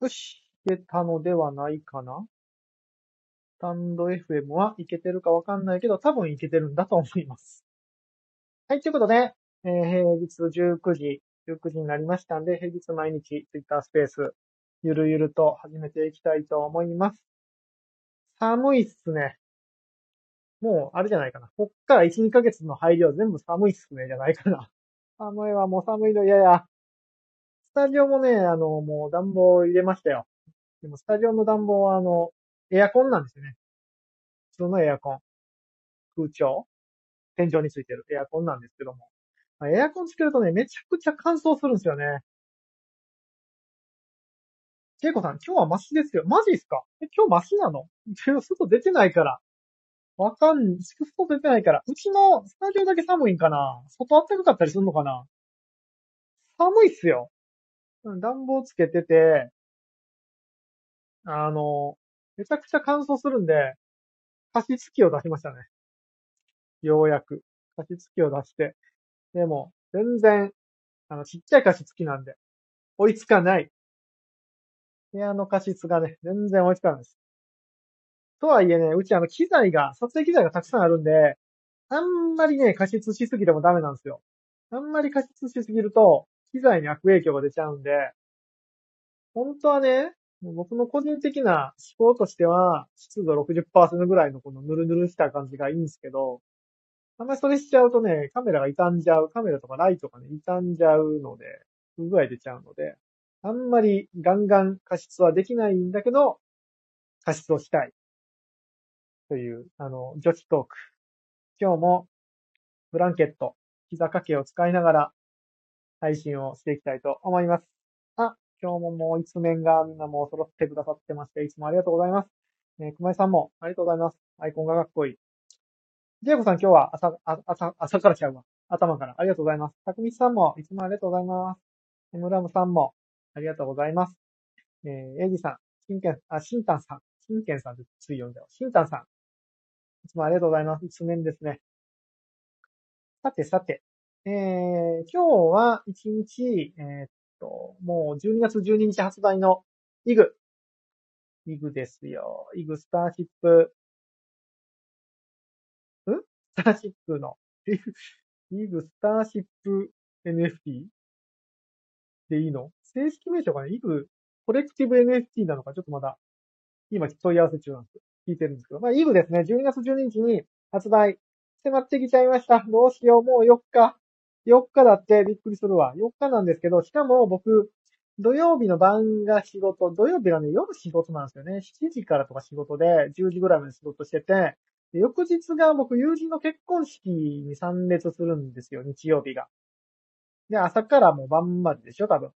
よし、いけたのではないかな？スタンド FM はいけてるかわかんないけど、多分いけてるんだと思います。はい、ということで、えー平日19時、19時になりましたんで、平日毎日 Twitter スペース、ゆるゆると始めていきたいと思います。寒いっすね。もう、あれじゃないかな。こっから1、2ヶ月の配慮全部寒いっすね、じゃないかな。寒いわ、もう寒いの嫌や。スタジオもね、あの、もう暖房入れましたよ。でも、スタジオの暖房は、あの、エアコンなんですよね。普通のエアコン。空調天井についてるエアコンなんですけども。まあエアコンつけるとね、めちゃくちゃ乾燥するんですよね。ジェイコさん、今日はマシですよ。マジですか？え、今日マシなの？外出てないから。わかん、外出てないから。うちのスタジオだけ寒いんかな？外暖かかったりするのかな？寒いっすよ。暖房つけてて、あの、めちゃくちゃ乾燥するんで、加湿器を出しましたね。ようやく。加湿器を出して。でも、全然、あの、ちっちゃい加湿器なんで、追いつかない。部屋の加湿がね、全然追いつかないです。とはいえね、うちあの、機材が、撮影機材がたくさんあるんで、あんまりね、加湿しすぎてもダメなんですよ。あんまり加湿しすぎると、機材に悪影響が出ちゃうんで、本当はね、僕の個人的な思考としては、湿度60%ぐらいのこのヌルヌルした感じがいいんですけど、あんまりそれしちゃうとね、カメラが傷んじゃう、カメラとかライトがね、傷んじゃうので、不具合出ちゃうので、あんまりガンガン加湿はできないんだけど、加湿をしたい。という、あの、女子トーク。今日も、ブランケット、膝掛けを使いながら、配信をしていきたいと思います。あ、今日ももう一面がみんなもう揃ってくださってまして、いつもありがとうございます。えー、熊井さんもありがとうございます。アイコンがかっこいい。ジェイコさん今日は朝、朝、朝からちゃうわ。頭からありがとうございます。たくみさんもいつもありがとうございます。エムラムさんもありがとうございます。えー、エイジさん、シンケン、あ、シンタンさん、シンケンさんでつい読んだよ。シンタンさん。いつもありがとうございます。一面ですね。さてさて、えー、今日は一日、えーっと、もう12月12日発売のイグ。イグですよ。イグスターシップ。ん？スターシップの。イグスターシップ NFT? でいいの？正式名称がね、イグコレクティブ NFT なのかちょっとまだ、今問い合わせ中なんですよ。聞いてるんですけど。まあ、イグですね。12月12日に発売迫ってきちゃいました。どうしよう。もう4日。4日だってびっくりするわ。4日なんですけど、しかも僕、土曜日の晩が仕事、土曜日がね、夜仕事なんですよね。7時からとか仕事で、10時ぐらいまで仕事してて、で翌日が僕、友人の結婚式に参列するんですよ、日曜日が。で、朝からもう晩まででしょ、多分。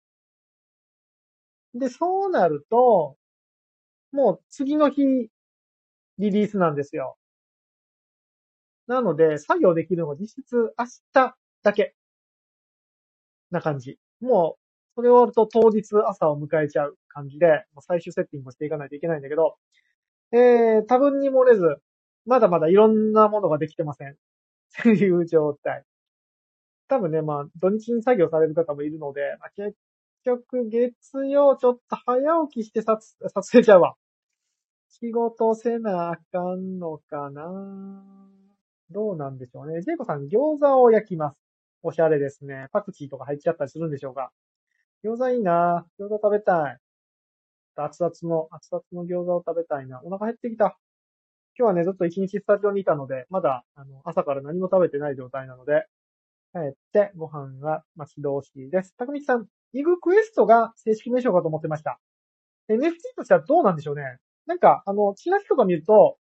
で、そうなると、もう次の日、リリースなんですよ。なので、作業できるのが実質明日だけ。な感じ。もう、それ終わると当日朝を迎えちゃう感じで、最終セッティングをしていかないといけないんだけど、えー、多分に漏れず、まだまだいろんなものができてません。っていう状態。多分ね、まあ、土日に作業される方もいるので、まあ、結局、月曜ちょっと早起きして撮撮影ちゃうわ。仕事せなあかんのかなどうなんでしょうね。ジェイコさん、餃子を焼きます。おしゃれですね。パクチーとか入っちゃったりするんでしょうか？餃子いいな餃子食べたい。熱々の、熱々の餃子を食べたいな。お腹減ってきた。今日はね、ずっと一日スタジオにいたので、まだ、あの、朝から何も食べてない状態なので、帰ってご飯が待ち遠しいです。たくみちさん、イグクエストが正式名称かと思ってました。NFT としてはどうなんでしょうね。なんか、あの、チラシとか見ると、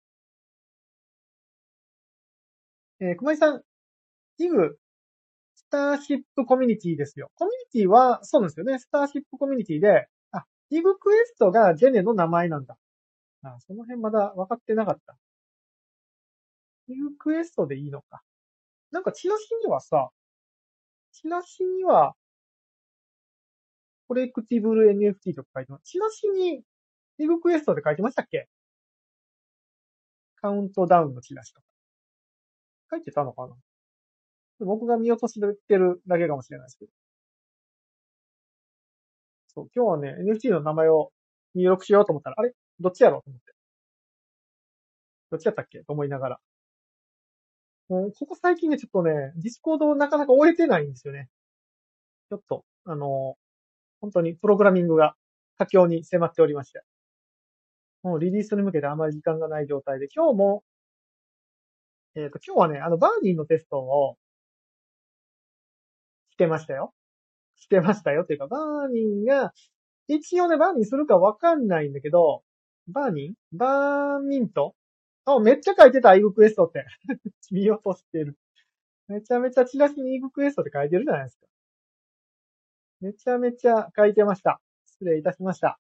えー、熊井さん、イグ、スターシップコミュニティですよ。コミュニティは、そうなんですよね。スターシップコミュニティで、あ、イグクエストがジェネの名前なんだ。あ、その辺まだ分かってなかった。イグクエストでいいのか。なんかチラシにはさ、チラシには、コレクティブル NFT とか書いてます。チラシに、イグクエストで書いてましたっけ？カウントダウンのチラシとか。書いてたのかな？僕が見落としてるだけかもしれないですけど。そう、今日はね、NFT の名前を入力しようと思ったら、あれ？どっちやろ？うと思って。どっちやったっけ？と思いながら。もう、ここ最近ね、ちょっとね、 Discord をなかなか追えてないんですよね。ちょっと、あの、本当にプログラミングが佳境に迫っておりまして。もうリリースに向けてあまり時間がない状態で、今日も、えっ、ー、と、今日はね、あの、バーニーのテストをしてましたよ。してましたよっていうか、バーニーが、一応ね、バーニーするかわかんないんだけど、バーニー？バーミント？あ、めっちゃ書いてた、イグクエストって。見落としてる。めちゃめちゃチラシにイグクエストって書いてるじゃないですか。めちゃめちゃ書いてました。失礼いたしました。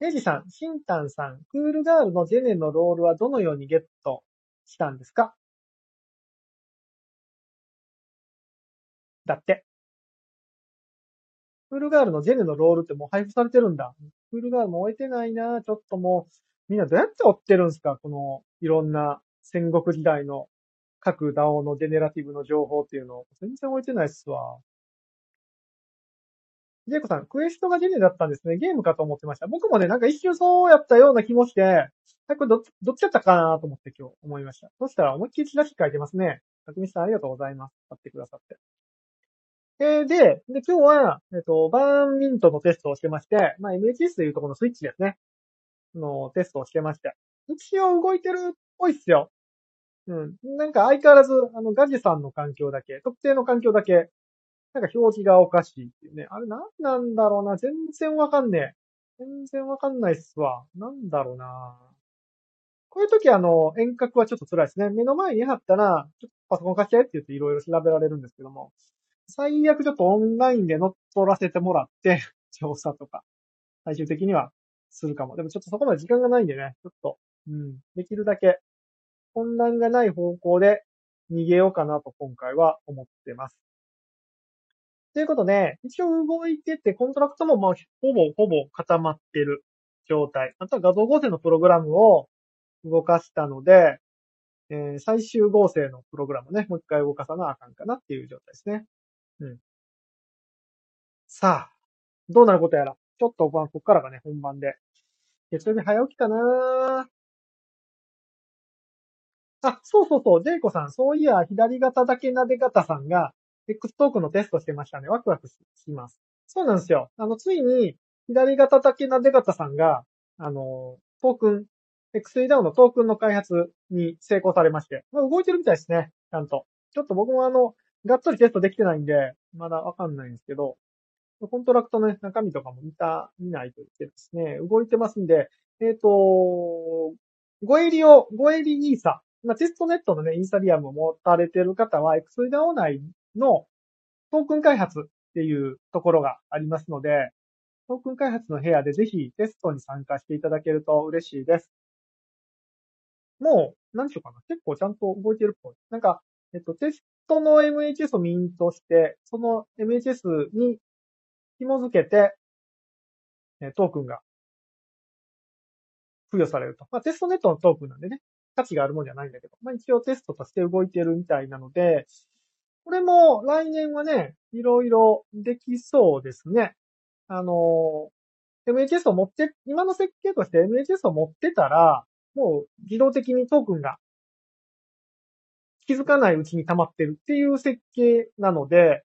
エジさん、シンタンさん、クールガールのジェネのロールはどのようにゲットしたんですか？だって。クールガールのジェネのロールってもう配布されてるんだ。クールガールも終えてないなちょっともう、みんなどうやって追ってるんすか？この、いろんな戦国時代の各 DAO のジェネラティブの情報っていうのを全然置いてないっすわ。ジェイコさん、クエストがジェネだったんですね。ゲームかと思ってました。僕もね、なんか一瞬そうやったような気もして、これど、どっちだったかなと思って今日思いました。そしたら思いっきりチラシ書いてますね。たくみさんありがとうございます。買ってくださって。えー、で、で、今日は、えっ、と、バーンミントのテストをしてまして、まあ、MHS というところのスイッチですね。のテストをしてまして。一応動いてるっぽいっすよ。うん。なんか相変わらず、あの、ガジさんの環境だけ、特定の環境だけ、なんか表示がおかしいっていうね。あれなんなんだろうな。全然わかんねえ。全然わかんないっすわ。なんだろうな。こういう時あの、遠隔はちょっと辛いですね。目の前に貼ったら、ちょっとパソコン貸してって言っていろいろ調べられるんですけども、最悪ちょっとオンラインで乗っ取らせてもらって、調査とか、最終的にはするかも。でもちょっとそこまで時間がないんでね、ちょっと、うん、できるだけ混乱がない方向で逃げようかなと今回は思ってます。ということで、一応動いてて、コントラクトもまあ、ほぼほぼ固まってる状態。あとは画像合成のプログラムを動かしたので、えー、最終合成のプログラムね、もう一回動かさなあかんかなっていう状態ですね。うん。さあ、どうなることやら。ちょっと、まあ、ここからがね、本番で。月曜日早起きかなあ、そうそうそう、ジェイコさん、そういや、左肩だけなで方さんが、X トークのテストしてましたね。ワクワクします。そうなんですよ。あの、ついに、左肩だけなで方さんが、あの、トークン、XADAO のトークンの開発に成功されまして、まあ、動いてるみたいですね。ちゃんと。ちょっと僕もあの、がっつりテストできてないんで、まだわかんないんですけど、コントラクトの、ね、中身とかも見た、見ないと言ってですね、動いてますんで、えっ、ー、と、 Goerli を、 Goerli イーサ、まあ、テストネットのね、イーサリアムを持たれてる方は、エクスイダオ内のトークン開発っていうところがありますので、トークン開発の部屋でぜひテストに参加していただけると嬉しいです。もう、何しようかな。結構ちゃんと動いてるっぽい。なんか、えっと、テストの MHS をミントして、その MHS に紐付けて、トークンが付与されると。まあ、テストネットのトークンなんでね、価値があるもんじゃないんだけど、まあ、一応テストとして動いてるみたいなので、これも来年はね、いろいろできそうですね。あの、MHS を持って、今の設計として MHS を持ってたら、もう自動的にトークンが気づかないうちに溜まってるっていう設計なので、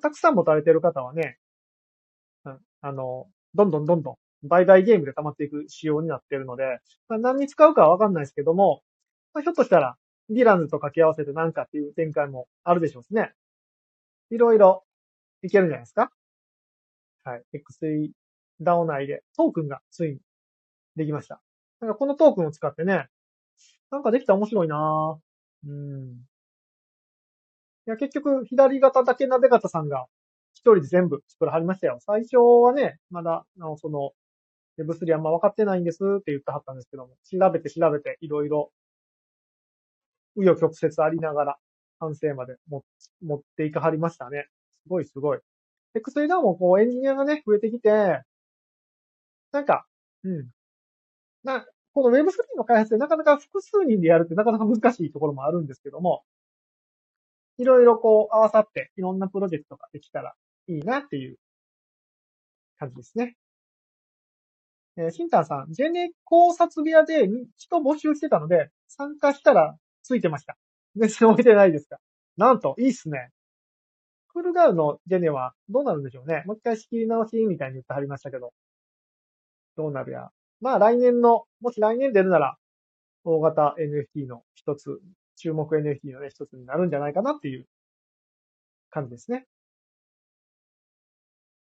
たくさん持たれてる方はね、うんあの、どんどんどんどん売買ゲームで溜まっていく仕様になってるので、まあ、何に使うかはわかんないですけども、まあ、ひょっとしたら、ディランズと掛け合わせて何かっていう展開もあるでしょうしね。いろいろいけるんじゃないですかはい。XE ダオ内でトークンがついにできました。なんかこのトークンを使ってね、なんかできたら面白いなぁ。うん。いや、結局、左肩だけなで方さんが一人で全部作らはりましたよ。最初はね、まだ、あの、その、Web3 あんま分かってないんですって言ってはったんですけども、調べて調べていろいろ、紆余曲折ありながら、完成まで持っていかはりましたね。すごいすごい。XA もこうエンジニアがね、増えてきて、なんか、うん。な、この Web3 の開発でなかなか複数人でやるってなかなか難しいところもあるんですけども、いろいろこう合わさっていろんなプロジェクトができたらいいなっていう感じですね。えー、シンタンさん、ジェネ考察部屋で人募集してたので、参加したらついてました。全然置いてないですか？なんと、いいっすね。クールガールのジェネはどうなるんでしょうね。もう一回仕切り直しみたいに言ってはりましたけど。どうなるや。まあ来年の、もし来年出るなら、大型 NFT の一つ、注目 NFT の、一つになるんじゃないかなっていう感じですね。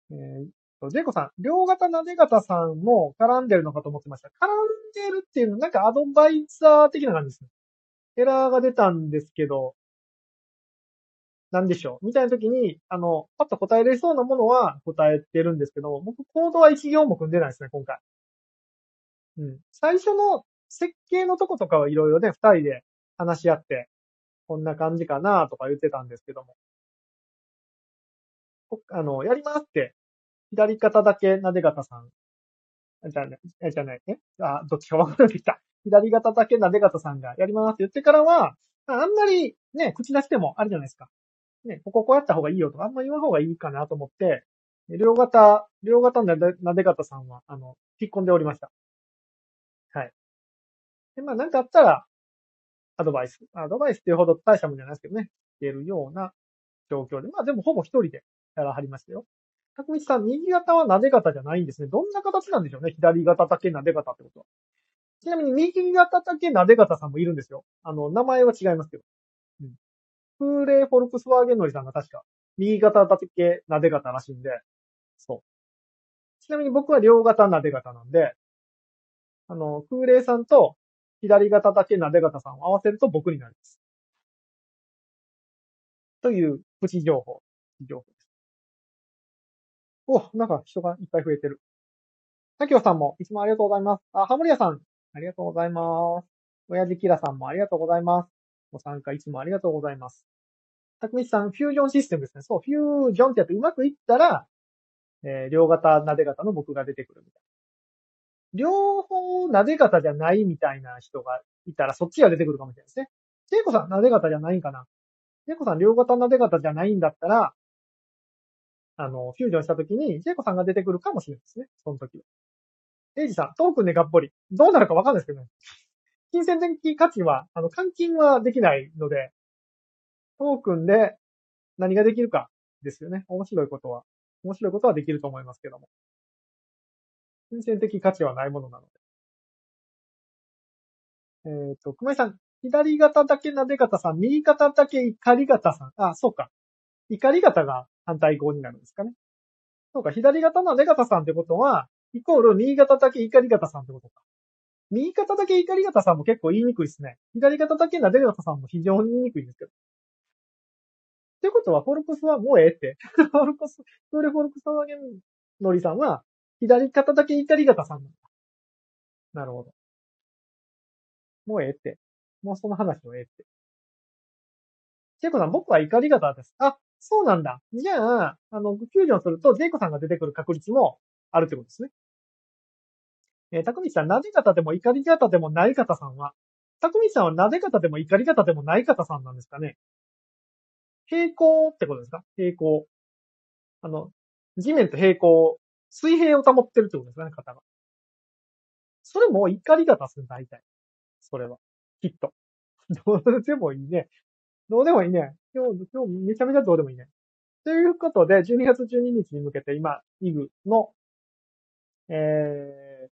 えー、ジェイコさん、両型なで型さんも絡んでるのかと思ってました。絡んでるっていうの、なんかアドバイザー的な感じですね。エラーが出たんですけど、なんでしょう？みたいな時に、あの、パッと答えれそうなものは答えてるんですけど、僕コードは一行も組んでないですね、今回。うん。最初の設計のとことかはいろいろね、二人で話し合って、こんな感じかなとか言ってたんですけども。あの、やりますって、左肩だけなで方さん。じゃね、え、じゃない、え？あ、どっちか分からなてきた。左肩だけなで方さんがやりますって言ってからは、あんまりね、口出してもあるじゃないですか。ね、こここうやった方がいいよとか、あんま言わん方がいいかなと思って、両型、両型なで、なで方さんは、あの、引っ込んでおりました。はい。で、まあなんかあったら、アドバイス。アドバイスっていうほど大したもんじゃないですけどね。出るような状況で。まあでもほぼ一人でやらはりましたよ。たくみさん、右型はなで型じゃないんですね。どんな形なんでしょうね。左型だけなで型ってことは。ちなみに右型だけなで型さんもいるんですよ。あの、名前は違いますけど。うん。フーレー・フォルクスワーゲンノリさんが確か、右型だけなで型らしいんで、そう。ちなみに僕は両型なで型なんで、あの、空冷さんと左型だけなで型さんを合わせると僕になります。というプチ情報。情報です。お、なんか人がいっぱい増えてる。さきょうさんもいつもありがとうございます。あ、ハモリアさん、ありがとうございます。親父キラさんもありがとうございます。ご参加いつもありがとうございます。たくみさん、フュージョンシステムですね。そう、フュージョンってやってうまくいったら、えー、両型、なで型の僕が出てくるみたいな両方なで方じゃないみたいな人がいたら、そっちが出てくるかもしれないですね。ジェイコさん、なで方じゃないんかな？ジェイコさん、両型なで方じゃないんだったら、あの、フュージョンした時に、ジェイコさんが出てくるかもしれないですね。その時は。エイジさん、トークンでがっぽり。どうなるかわかんないですけどね。金銭的価値は、あの、換金はできないので、トークンで何ができるかですよね。面白いことは。面白いことはできると思いますけども。金銭的価値はないものなので。えっ、ー、と、熊井さん、左肩だけなで方さん、右肩だけ怒り方さん。あ、そうか。怒り方が反対語になるんですかね。そうか、左肩なで方さんってことは、イコール右肩だけ怒り方さんってことか。右肩だけ怒り方さんも結構言いにくいですね。左肩だけなで方さんも非常に言いにくいんですけど。ってことは、フォルクスはもうええって。フォルクス、フーレフォルクスワーゲンノリさんは、左肩だけ怒り方さんなんだ。なるほど。もうええって。もうその話はええって。ジェイコさん、僕は怒り方です。あ、そうなんだ。じゃあ、あの、フュージョンすると、ジェイコさんが出てくる確率もあるってことですね。えー、たくみさん、なで方でも怒り方でもない方さんは、たくみさんはなで方でも怒り方でもない方さんなんですかね平行ってことですか？平行。あの、地面と平行水平を保ってるってことですね、肩が。それも怒り方する、大体。それは。きっと。どうでもいいね。どうでもいいね。今日、今日めちゃめちゃどうでもいいね。ということで、12月12日に向けて今、イグの、え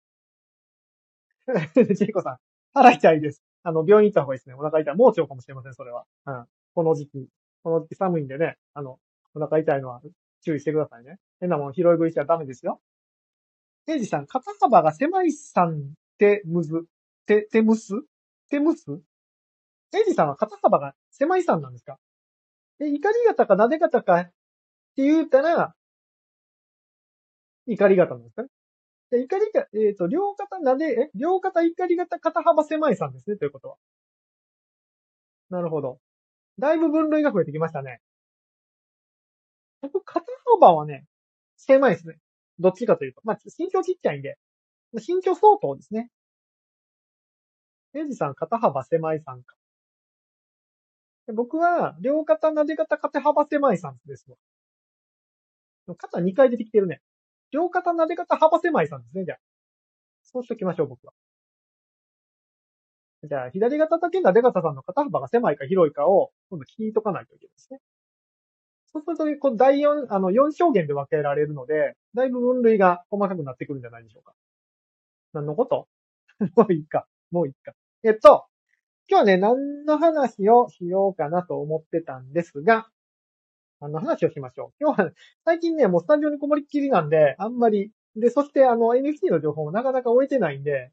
ー、ジェイコさん、腹痛いです。あの、病院行った方がいいですね。お腹痛い。盲腸かもしれません、それは。うん。この時期。この時期寒いんでね、あの、お腹痛いのは注意してくださいね。変なもん拾い食いしちゃダメですよ。エイジさん、肩幅が狭いさんってむず、て、てむす？てむす？エイジさんは肩幅が狭いさんなんですか？え、怒り型か撫で方かって言うたら、怒り型なんですか？ねで怒りが、えっ、ー、と、両肩撫で、え、両肩怒り型肩幅狭いさんですね、ということは。なるほど。だいぶ分類が増えてきましたね。僕、肩幅はね、狭いですね。どっちかというと。まあ、身長ちっちゃいんで、身長相当ですね。エイジさん、肩幅狭いさんか。僕は、両肩撫で肩肩幅狭いさんですわ。肩2回出てきてるね。両肩撫で肩幅狭いさんですね、じゃあ。そうしときましょう、僕は。じゃあ、左肩だけな出方さんの肩幅が狭いか広いかを、今度聞いとかないといけないですね。そうすると、この第4、あの、4証言で分けられるので、だいぶ分類が細かくなってくるんじゃないでしょうか。何のこと？もういいか。もういいか。えっと、今日はね、何の話をしようかなと思ってたんですが、何の話をしましょう？今日は、最近ね、もうスタジオにこもりっきりなんで、あんまり、で、そしてあの、NFT の情報もなかなか終えてないんで、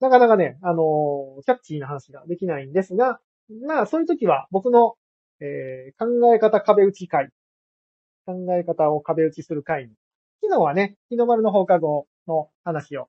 なかなかね、あの、キャッチーな話ができないんですが、まあ、そういう時は僕の、えー、考え方壁打ち会。考え方を壁打ちする会に。昨日はね、日の丸の放課後の話を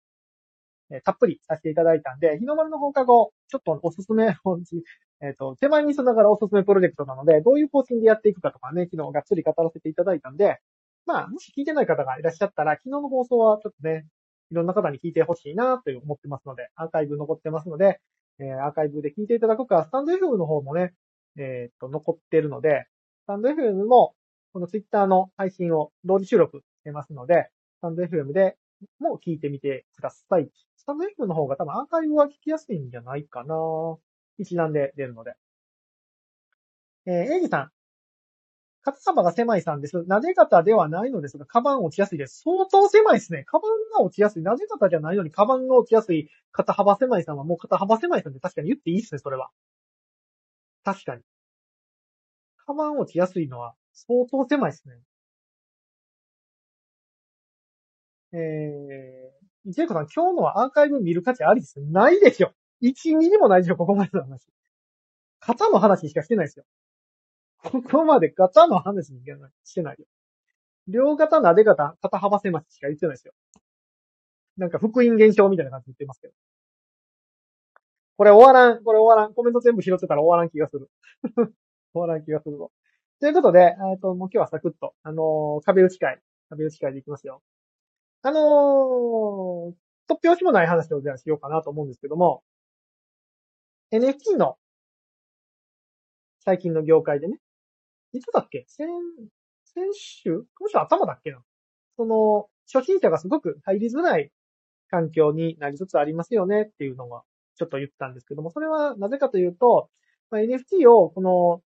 えー、たっぷりさせていただいたんで、日の丸の放課後、ちょっとおすすめ、えっ、ー、と、手前にしながらおすすめプロジェクトなので、どういう方針でやっていくかとかね、昨日がっつり語らせていただいたんで、まあ、もし聞いてない方がいらっしゃったら、昨日の放送はちょっとね、いろんな方に聞いてほしいなと思ってますので、アーカイブ残ってますので、えー、アーカイブで聞いていただくか、スタンド FM の方もね、えっ、と、残ってるので、スタンド FM も、このツイッターの配信を同時収録してますので、スタンド FM でも聞いてみてください。スタンド FM の方が多分アーカイブは聞きやすいんじゃないかな。一覧で出るので。えー、エイジさん。肩幅が狭いさんです。撫で方ではないのですが、カバン落ちやすいです。相当狭いですね。カバンが落ちやすい。撫で方じゃないのにカバンが落ちやすい肩幅狭いさんはもう肩幅狭いさんで確かに言っていいですね、それは。確かに。カバン落ちやすいのは相当狭いですね。えー、ジェイコさん、今日のはアーカイブ見る価値ありですないでしょ。1ミリもないでしょ、ここまでの話。型の話しかしてないですよ。ここまで型の話にしてないよ。両型撫で方、肩幅狭ししか言ってないですよ。なんか福音現象みたいな感じで言ってますけど。これ終わらん、これ終わらん。コメント全部拾ってたら終わらん気がする。終わらん気がするぞ。ということで、えっと、もう今日はサクッと、あのー、壁打ち会、壁打ち会でいきますよ。あのー、突拍子もない話をじゃあしようかなと思うんですけども、NFT の最近の業界でね、いつだっけ？先、先週？今週頭だっけな？その、初心者がすごく入りづらい環境になりつつありますよねっていうのはちょっと言ったんですけども、それはなぜかというと、まあ、NFT をこの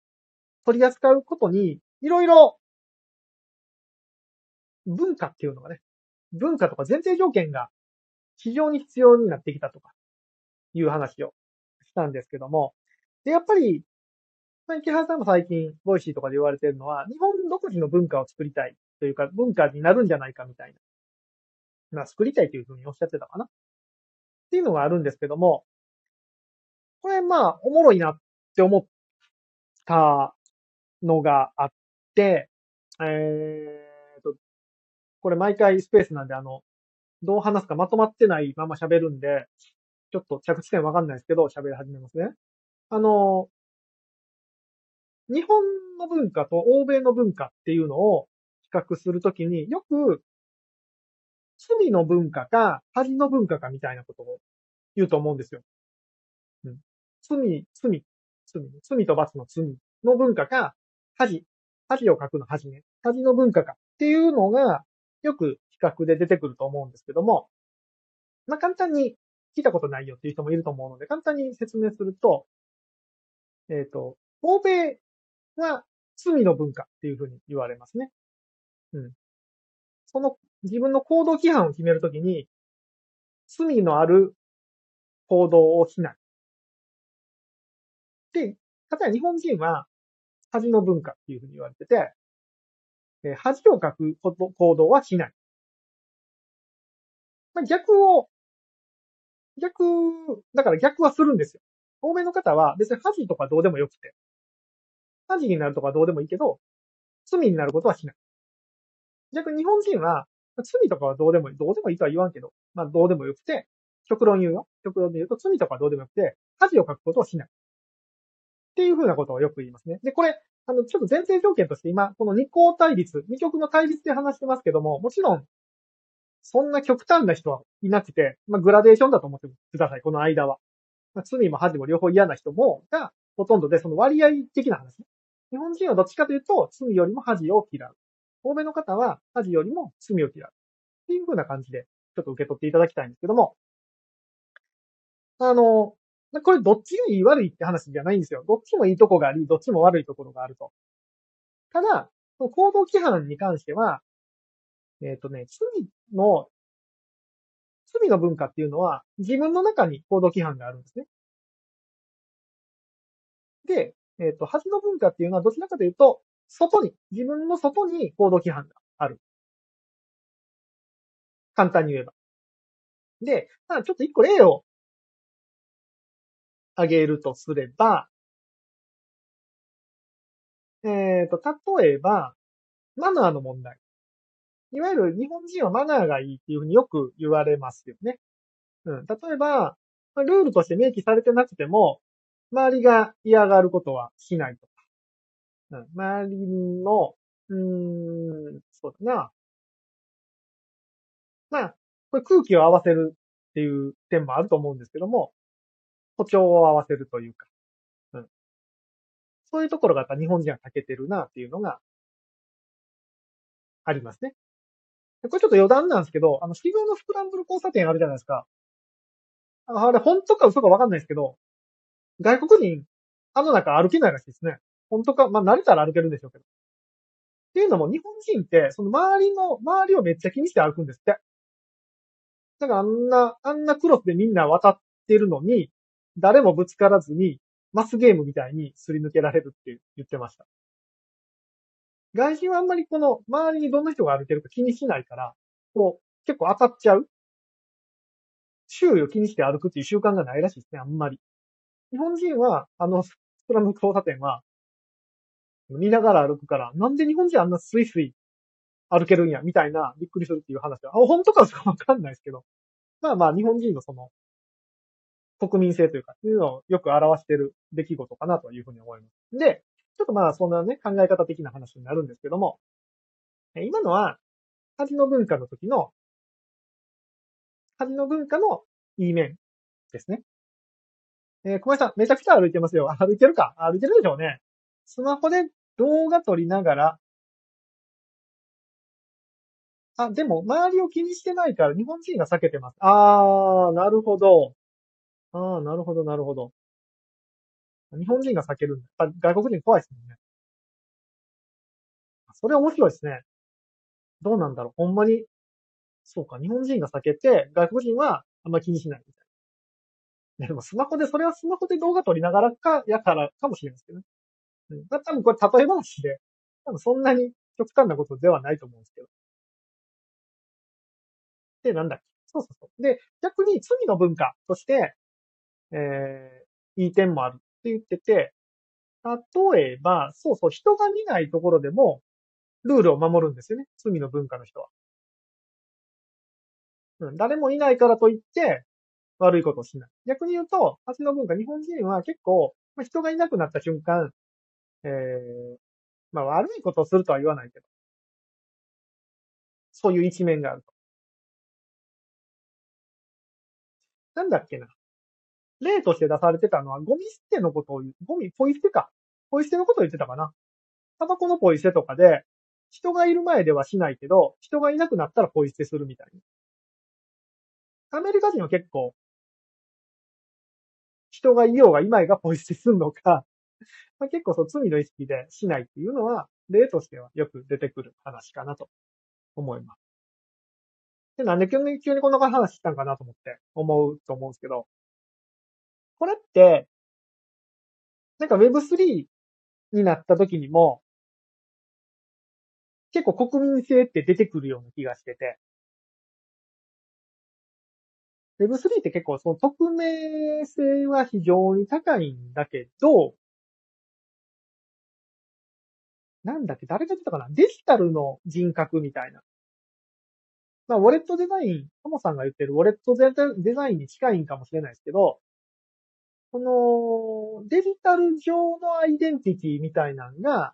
取り扱うことに、いろいろ文化っていうのがね、文化とか前提条件が非常に必要になってきたとか、いう話をしたんですけども、で、やっぱり、まあ、池原さんも最近、ボイシーとかで言われてるのは、日本独自の文化を作りたいというか、文化になるんじゃないかみたいな。まあ、作りたいというふうにおっしゃってたかな。っていうのがあるんですけども、これまあ、おもろいなって思ったのがあって、えっーこれ毎回スペースなんで、あの、どう話すかまとまってないまま喋るんで、ちょっと着地点わかんないですけど、喋り始めますね。あの、日本の文化と欧米の文化っていうのを比較するときによく、罪の文化か恥の文化かみたいなことを言うと思うんですよ。罪、罪、罪、罪と罰の罪の文化か、恥、恥を書くの恥ね。恥の文化かっていうのがよく比較で出てくると思うんですけども、まあ、簡単に聞いたことないよっていう人もいると思うので、簡単に説明すると、えっ、ー、と、欧米は罪の文化っていうふうに言われますね。うん。その自分の行動規範を決めるときに、罪のある行動をしない。で、例えば日本人は恥の文化っていうふうに言われてて、え恥をかくこと行動はしない。まあ、逆を、逆、だから逆はするんですよ。欧米の方は別に恥とかどうでもよくて。恥になるとかどうでもいいけど、罪になることはしない。逆に日本人は、罪とかはどうでもいい。どうでもいいとは言わんけど、まあどうでもよくて、極論言うよ。極論で言うと罪とかどうでもよくて、恥をかくことをしない。っていうふうなことをよく言いますね。で、これ、あの、ちょっと前提条件として今、この二項対立、二極の対立で話してますけども、もちろん、そんな極端な人はいなくて、まあ、グラデーションだと思ってください、この間は。まあ、罪も恥も両方嫌な人も、が、ほとんどで、その割合的な話。日本人はどっちかというと、罪よりも恥を嫌う。欧米の方は恥よりも罪を嫌う。っていう風な感じでちょっと受け取っていただきたいんですけども、あの、これどっちがいい悪いって話じゃないんですよ。どっちもいいとこがあり、どっちも悪いところがあると。ただ、その行動規範に関しては、えっ、とね、罪の、罪の文化っていうのは自分の中に行動規範があるんですね。で、えっ、と、恥の文化っていうのはどちらかというと、外に、自分の外に行動規範がある。簡単に言えば。で、まあちょっと一個例を挙げるとすれば、えっ、と、例えば、マナーの問題。いわゆる日本人はマナーがいいっていうふうによく言われますよね。うん。例えば、ルールとして明記されてなくても、周りが嫌がることはしないとか。うん。周りの、うーん、そうだな。まあ、これ空気を合わせるっていう点もあると思うんですけども、歩調を合わせるというか。うん。そういうところがやっぱ日本人は欠けてるなっていうのがありますね。これちょっと余談なんですけど、あの、渋谷のスクランブル交差点あるじゃないですか。あれ、本当か嘘かわかんないですけど、外国人、あの中歩けないらしいですね。本当か、まあ、慣れたら歩けるんでしょうけど。っていうのも、日本人って、その周りの、周りをめっちゃ気にして歩くんですって。だからあんな、あんなクロスでみんな渡ってるのに、誰もぶつからずに、マスゲームみたいにすり抜けられるって言ってました。外人はあんまりこの周りにどんな人が歩いてるか気にしないから、こう、結構当たっちゃう。周囲を気にして歩くっていう習慣がないらしいですね、あんまり。日本人は、あの、スクラム交差点は、見ながら歩くから、なんで日本人あんなスイスイ歩けるんや、みたいな、びっくりするっていう話は、あ、本当かかわかんないですけど。まあまあ、日本人のその、国民性というか、いうのをよく表している出来事かなというふうに思います。で、ちょっとまあ、そんなね、考え方的な話になるんですけども、今のは、恥の文化の時の、恥の文化のいい面ですね。えー、小林さん、めちゃくちゃ歩いてますよ。歩いてるか？歩いてるでしょうね。スマホで動画撮りながら、あ、でも、周りを気にしてないから日本人が避けてます。あー、なるほど。ああ、なるほど、なるほど。日本人が避けるんだ。外国人怖いですもんね。それ面白いですね。どうなんだろう。ほんまに、そうか、日本人が避けて、外国人はあんま気にしないみたいな。でもスマホで、それはスマホで動画撮りながらか、やからかもしれないですけどね。うん。多分これ例え話で、多分そんなに極端なことではないと思うんですけど。で、なんだっけそうそうそう。で、逆に罪の文化として、えー、いい点もあるって言ってて、例えば、そうそう、人が見ないところでも、ルールを守るんですよね。罪の文化の人は。うん、誰もいないからといって、悪いことをしない。逆に言うと、蜂の文化、日本人は結構、まあ、人がいなくなった瞬間、えー、まあ悪いことをするとは言わないけど、そういう一面があると。なんだっけな。例として出されてたのは、ゴミ捨てのことを言う、ゴミ、ポイ捨てか。ポイ捨てのことを言ってたかな。タバコのポイ捨てとかで、人がいる前ではしないけど、人がいなくなったらポイ捨てするみたいな。アメリカ人は結構、人がいようがいまいがポイ捨てするのか、まあ、結構そう罪の意識でしないっていうのは、例としてはよく出てくる話かなと思います。で、なんで急に、急にこんな話したんかなと思って思うと思うんですけど、これって、なんか Web3 になった時にも、結構国民性って出てくるような気がしてて、Web3 って結構その匿名性は非常に高いんだけど、なんだっけ、誰が言ったかな？デジタルの人格みたいな。まあ、ウォレットデザイン、トモさんが言ってるウォレットデザインに近いんかもしれないですけど、このデジタル上のアイデンティティみたいなのが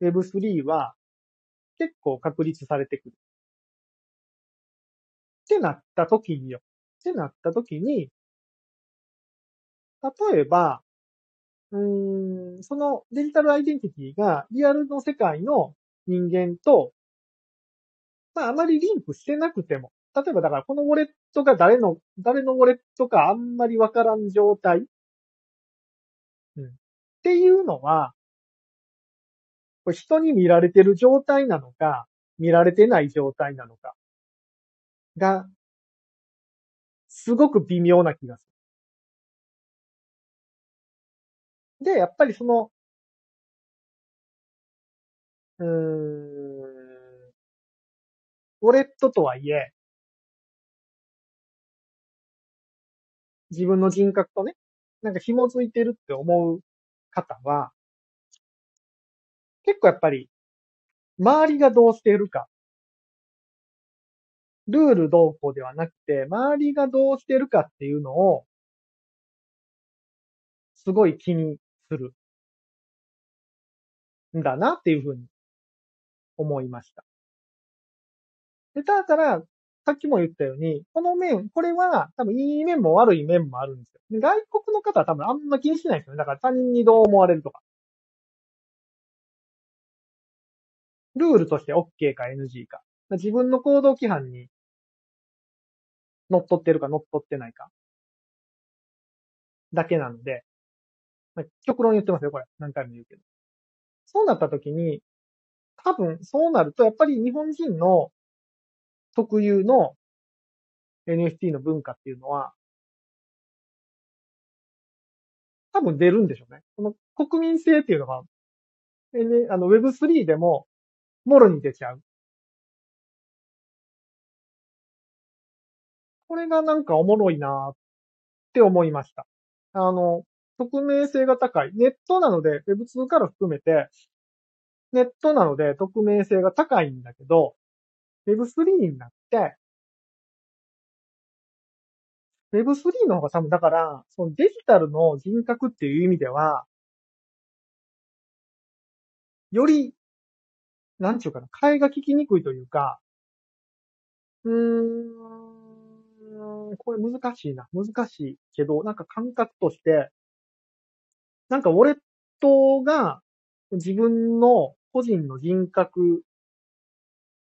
Web3 は結構確立されてくる。ってなった時によ。ってなった時に、例えば、うーん、そのデジタルアイデンティティがリアルの世界の人間とまああまりリンクしてなくても、例えばだからこのウォレットが誰の、誰のウォレットかあんまりわからん状態。うん。っていうのは、人に見られてる状態なのか、見られてない状態なのか、が、すごく微妙な気がする。で、やっぱりその、うーん、ウォレットとはいえ、自分の人格とね、なんか紐づいてるって思う方は、結構やっぱり、周りがどうしてるか。ルールどうこうではなくて、周りがどうしてるかっていうのを、すごい気にする。んだなっていうふうに思いました。で、だから、さっきも言ったように、この面、これは多分いい面も悪い面もあるんですよ。外国の方は多分あんま気にしないですよね。だから他人にどう思われるとか。ルールとして OK か NG か。自分の行動規範に乗っ取ってるか乗っ取ってないか。だけなので、まあ、極論言ってますよ、これ。何回も言うけど。そうなった時に、多分そうなると、やっぱり日本人の特有の NFT の文化っていうのは、多分出るんでしょうね。この国民性っていうのが、あの Web3 でも、もろに出ちゃう。これがなんかおもろいなって思いました。あの、匿名性が高い。ネットなので、Web2 から含めて、ネットなので匿名性が高いんだけど、Web3 になって、Web3 の方が多分だから、そのデジタルの人格っていう意味では、より、なんちゅうかな、替えが聞きにくいというか、うーん、これ難しいな。難しいけど、なんか感覚として、なんかウォレットが自分の個人の人格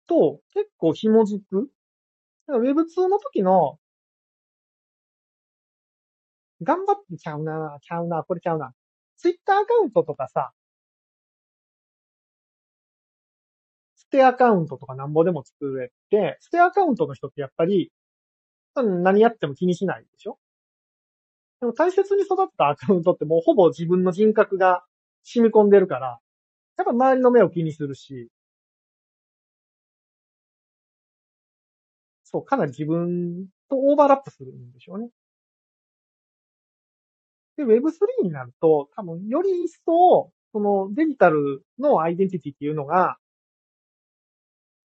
と結構紐づく。Web2 の時の、頑張ってちゃうな、ちゃうな、これちゃうな。Twitter アカウントとかさ、ステアカウントとかなんぼでも作れて、ステアカウントの人ってやっぱり、何やっても気にしないでしょ？でも大切に育ったアカウントってもうほぼ自分の人格が染み込んでるから、やっぱ周りの目を気にするし、そう、かなり自分とオーバーラップするんでしょうね。で、Web3 になると、多分、より一層、そのデジタルのアイデンティティっていうのが、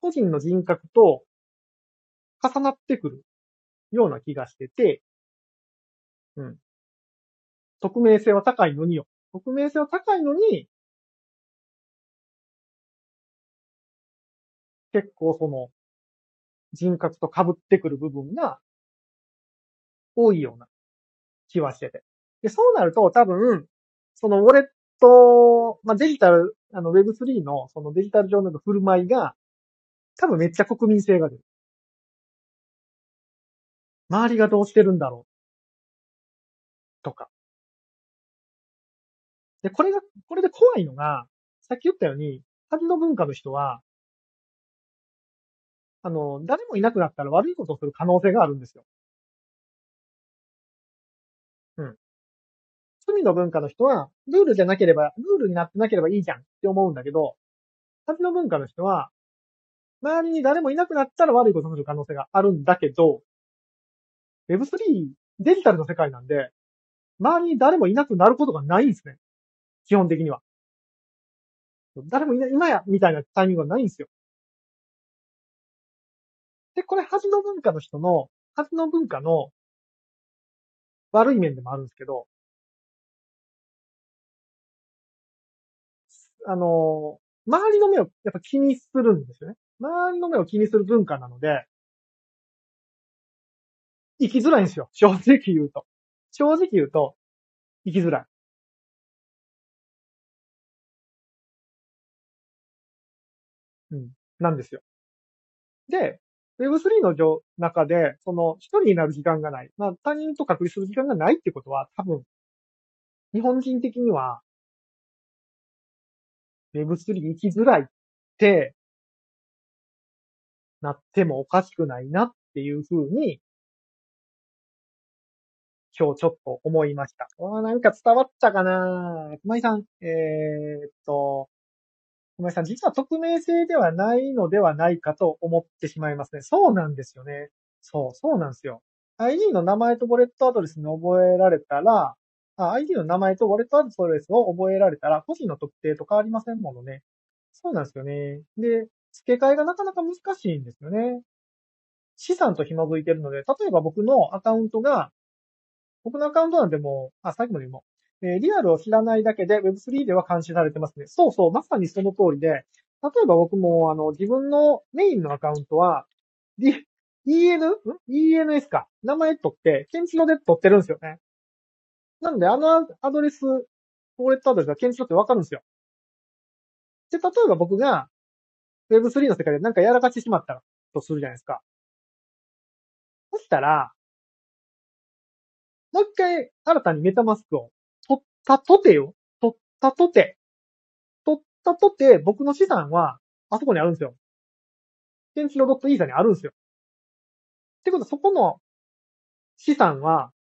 個人の人格と重なってくるような気がしてて、うん。匿名性は高いのによ。匿名性は高いのに、結構その、人格と被ってくる部分が多いような気はしてて。で、そうなると多分、そのウォレット、まあ、デジタル、あの Web3 のそのデジタル上での振る舞いが、多分めっちゃ国民性が出る。周りがどうしてるんだろう。とか。で、これが、これで怖いのが、さっき言ったように、旅の文化の人は、あの、誰もいなくなったら悪いことをする可能性があるんですよ。うん。罪の文化の人は、ルールじゃなければ、ルールになってなければいいじゃんって思うんだけど、旅の文化の人は、周りに誰もいなくなったら悪いことをする可能性があるんだけど、Web3、デジタルの世界なんで、周りに誰もいなくなることがないんですね。基本的には。誰もいない、今や、みたいなタイミングがないんですよ。で、これ、恥の文化の人の、恥の文化の悪い面でもあるんですけど、あの、周りの目をやっぱ気にするんですよね。周りの目を気にする文化なので、生きづらいんですよ。正直言うと。正直言うと、生きづらい。うん。なんですよ。で、Web3 の中で、その、一人になる時間がない。まあ、他人と隔離する時間がないってことは、多分、日本人的には、Web3 行きづらいって、なってもおかしくないなっていうふうに、今日ちょっと思いました。わあ、なんか伝わったかな熊井さん、えー、っと、熊井さん、実は匿名性ではないのではないかと思ってしまいますね。そうなんですよね。そう、そうなんですよ。ID の名前とウォレットアドレスに覚えられたら、ID の名前とウォレットアドレスを覚えられたら、個人の特定と変わりませんものね。そうなんですよね。で、付け替えがなかなか難しいんですよね。資産と紐づいてるので、例えば僕のアカウントが、僕のアカウントなんてもう、あ、さっきも言うも、えリアルを知らないだけで Web3 では監視されてますね。そうそう、まさにその通りで、例えば僕も、あの、自分のメインのアカウントは、D、EN? ん ?ENS か。名前取って、検知ので取ってるんですよね。なんで、あのアドレス、ウォレットアドレスが検知のってわかるんですよ。で、例えば僕が、Web3 の世界でなんかやらかしてしまった、とするじゃないですか。そしたら、もう一回新たにメタマスクをたとてよ。取ったとて。取ったとて、僕の資産は、あそこにあるんですよ。ケンチロドットイーサにあるんですよ。ってことは、そこの資産は、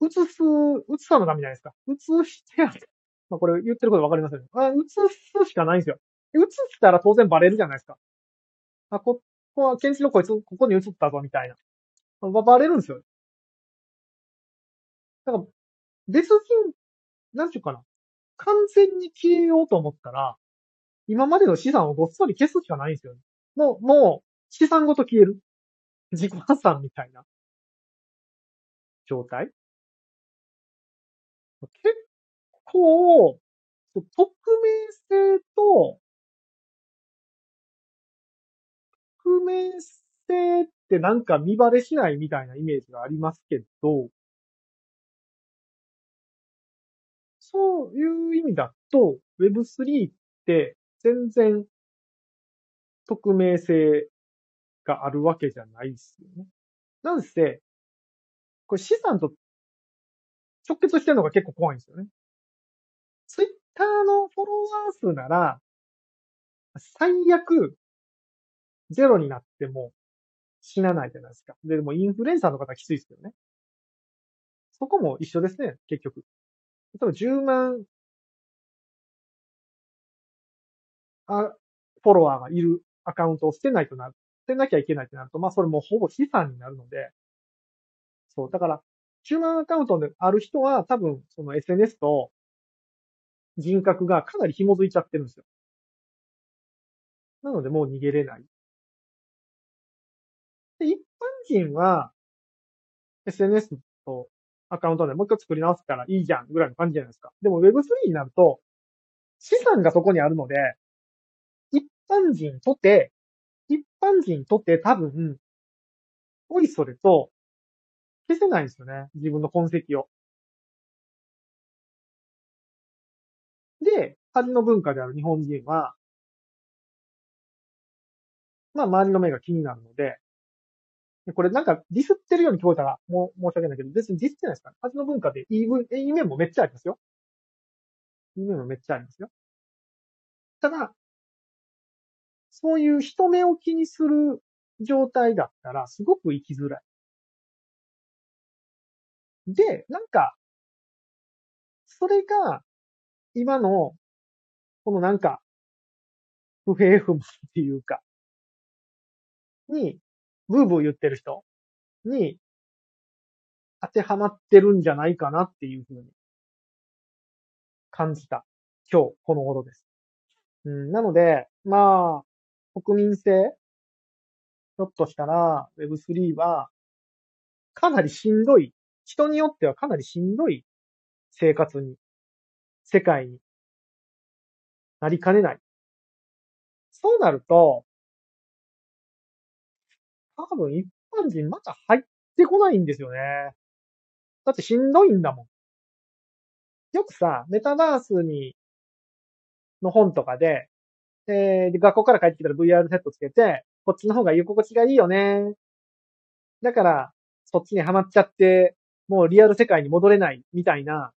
移す、移さのためじゃないですか。移してやる。まあ、これ言ってることわかりますよね。あ、移すしかないんですよ。移したら当然バレるじゃないですか。あ、ここは、ケンチロこいつ、ここに移ったぞ、みたいな。バレるんですよ。だから、別人、なんていうかな。完全に消えようと思ったら、今までの資産をごっそり消すしかないんですよね。もう、もう、資産ごと消える。自己破産みたいな状態結構、匿名性と、匿名性ってなんか見バレしないみたいなイメージがありますけど、そういう意味だと Web3 って全然匿名性があるわけじゃないですよね。なんせ、これ資産と直結してるのが結構怖いんですよね。Twitter のフォロワー数なら、最悪、ゼロになっても死なないじゃないですか。で、でもインフルエンサーの方はきついですけどね。そこも一緒ですね、結局。例えば10万あフォロワーがいるアカウントを捨てないとな、捨てなきゃいけないとなると、まあそれもほぼ資産になるので、そう、だから、10万アカウントである人は多分その SNS と人格がかなり紐づいちゃってるんですよ。なのでもう逃げれない。で、一般人は SNS とアカウントでもう一回作り直すからいいじゃんぐらいの感じじゃないですか。でも Web3 になると資産がそこにあるので、一般人とて、一般人とて多分、おいそれと消せないんですよね。自分の痕跡を。で、恥の文化である日本人は、まあ、周りの目が気になるの、でこれなんかディスってるように聞こえたら、もう申し訳ないけど、別にディスってないですから。恥の文化でいい分、いい面もめっちゃありますよ。いい面もめっちゃありますよ。ただ、そういう人目を気にする状態だったら、すごく生きづらい。で、なんか、それが、今の、このなんか、不平不満っていうか、に、ブーブー言ってる人に、当てはまってるんじゃないかなっていうふうに、感じた。今日、この頃です。うん、なので、まあ、国民性、ひょっとしたら Web3 は、かなりしんどい、人によってはかなりしんどい生活に、世界になりかねない。そうなると、多分一般人また入ってこないんですよね。だってしんどいんだもん。よくさ、メタバースに、の本とかで、えー、で、学校から帰ってきたら VR セットつけて、こっちの方が居心地がいいよね。だから、そっちにはまっちゃって、もうリアル世界に戻れないみたいな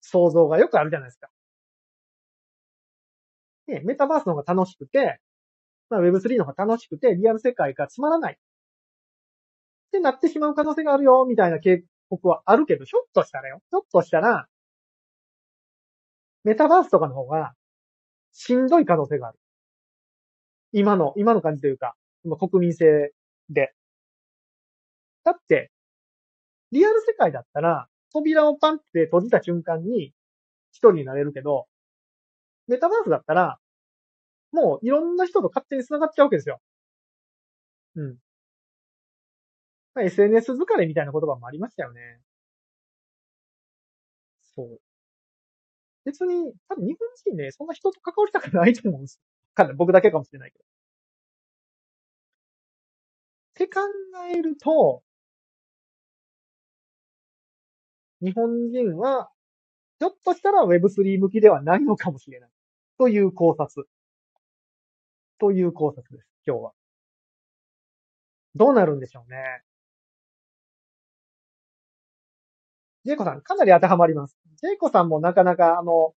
想像がよくあるじゃないですか。ね、メタバースの方が楽しくて、まあ Web3 の方が楽しくて、リアル世界がつまらない。ってなってしまう可能性があるよ、みたいな警告はあるけど、ひょっとしたらよ。ひょっとしたら、メタバースとかの方が、しんどい可能性がある。今の、今の感じというか、国民性で。だって、リアル世界だったら、扉をパンって閉じた瞬間に一人になれるけど、メタバースだったら、もういろんな人と勝手に繋がっちゃうわけですよ。うん。まあ、SNS 疲れみたいな言葉もありましたよね。そう。別に、多分日本人ね、そんな人と関わりたくないと思うんですよ。かんない。僕だけかもしれないけど。って考えると、日本人は、ひょっとしたら Web3 向きではないのかもしれない。という考察。という考察です、今日は。どうなるんでしょうね。ジェイコさん、かなり当てはまります。ジェイコさんもなかなか、あの、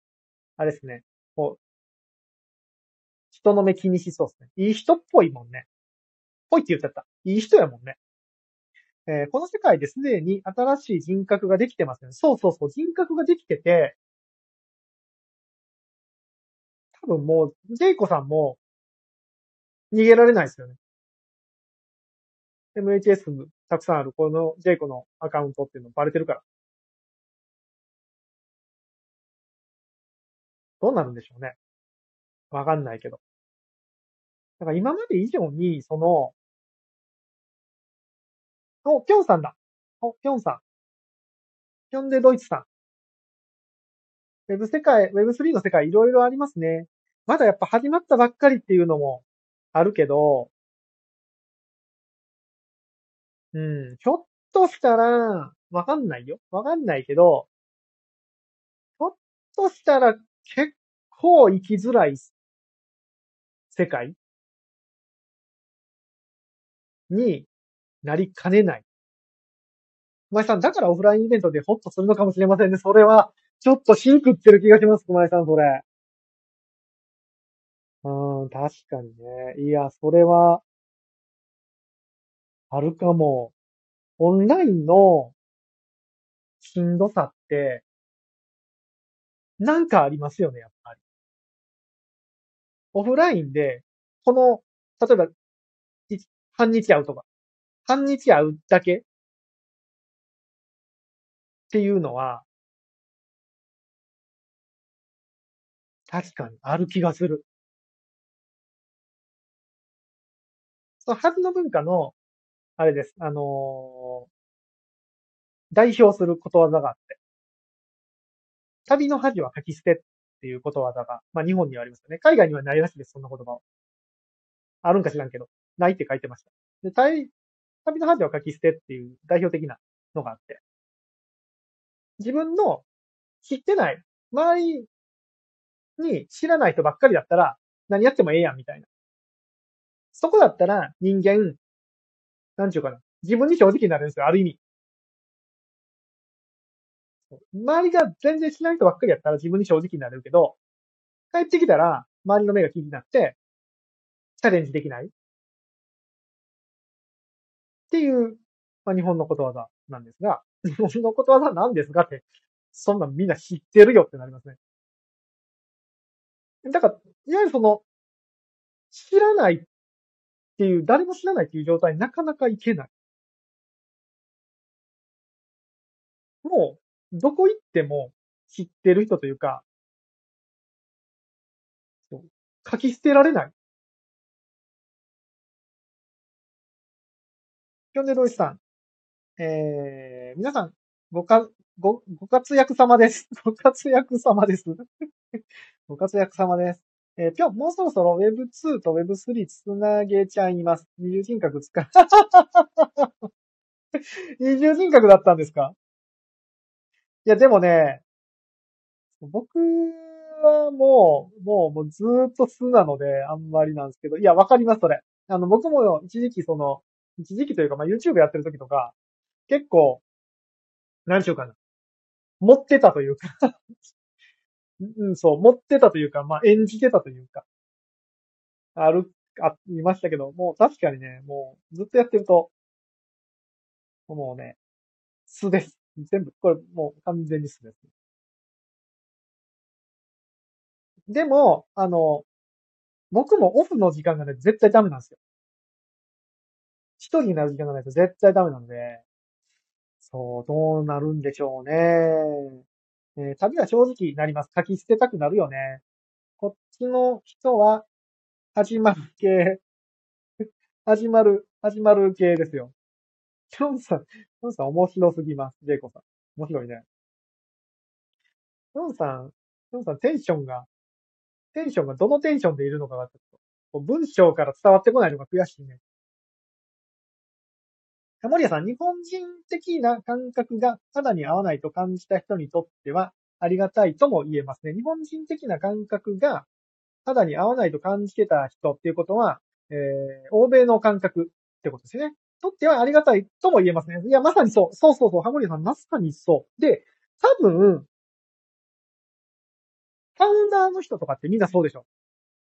あれですね、こう、人の目気にしそうですね。いい人っぽいもんね。ぽいって言っちゃった。いい人やもんね。えー、この世界ですでに新しい人格ができてますね。そうそうそう、人格ができてて、多分もう、ジェイコさんも、逃げられないですよね。MHS たくさんある、このジェイコのアカウントっていうのバレてるから。どうなるんでしょうね。わかんないけど。だから今まで以上に、その、お、ぴょんさんだ。お、ぴょんさん。ぴょんでドイツさん。ウェブ世界、Web3 の世界いろいろありますね。まだやっぱ始まったばっかりっていうのもあるけど、うん、ひょっとしたら、わかんないよ。わかんないけど、ひょっとしたら結構生きづらい世界になりかねない。熊井さん、だからオフラインイベントでホッとするのかもしれませんね。それは、ちょっとシンクってる気がします、熊井さん、それ。うん、確かにね。いや、それは、あるかも。オンラインのしんどさって、なんかありますよね、やっぱり。オフラインで、この、例えば、半日会うとか、半日会うだけっていうのは、確かにある気がする。そのはずの文化の、あれです。あのー、代表することわざがあって。旅の恥は書き捨てっていうことわざが、まあ日本にはありますよね。海外にはないらしいです、そんな言葉は。あるんか知らんけど、ないって書いてました。で、旅の恥は書き捨てっていう代表的なのがあって。自分の知ってない、周りに知らない人ばっかりだったら、何やってもええやん、みたいな。そこだったら人間、なんちゅうかな。自分に正直になるんですよ、ある意味。周りが全然しない人ばっかりやったら自分に正直になれるけど、帰ってきたら周りの目が気になって、チャレンジできないっていう、まあ、日本のことわざなんですが、日本のことわざなんですがって、そんなみんな知ってるよってなりますね。だから、いわゆるその、知らないっていう、誰も知らないっていう状態になかなかいけない。もう、どこ行っても知ってる人というか、書き捨てられない。キョンデロイさん、えー、皆さん、ごか、ご、ご活躍様です。ご活躍様です。ご活躍様です。えー、今日もうそろそろ Web2 と Web3 つなげちゃいます。二重人格使う。二重人格だったんですか？いや、でもね、僕はもう、もう、もうずーっと素なので、あんまりなんですけど、いや、わかります、それ。あの、僕も、一時期その、一時期というか、まあ、YouTube やってる時とか、結構、何しようかな。持ってたというかうん、そう、持ってたというか、まあ、演じてたというか、ある、あ、いましたけど、もう確かにね、もうずっとやってると、もうね、素です。全部、これもう完全に素です。でも、あの、僕もオフの時間がね、絶対ダメなんですよ。一人になる時間がないと絶対ダメなので、そう、どうなるんでしょうね。えー、旅は正直になります。書き捨てたくなるよね。こっちの人は、始まる系、始まる、始まる系ですよ。キョンさん、キョンさん面白すぎます。ジェイコさん。面白いね。キョンさん、キョンさんテンションが、テンションがどのテンションでいるのかがちょっと、文章から伝わってこないのが悔しいね。森谷さん、日本人的な感覚が肌に合わないと感じた人にとってはありがたいとも言えますね。日本人的な感覚が肌に合わないと感じてた人っていうことは、えー、欧米の感覚ってことですね。とってはありがたいとも言えますね。いや、まさにそう。そうそうそう。ハモリさん、まさにそう。で、多分、ファウンダーの人とかってみんなそうでしょ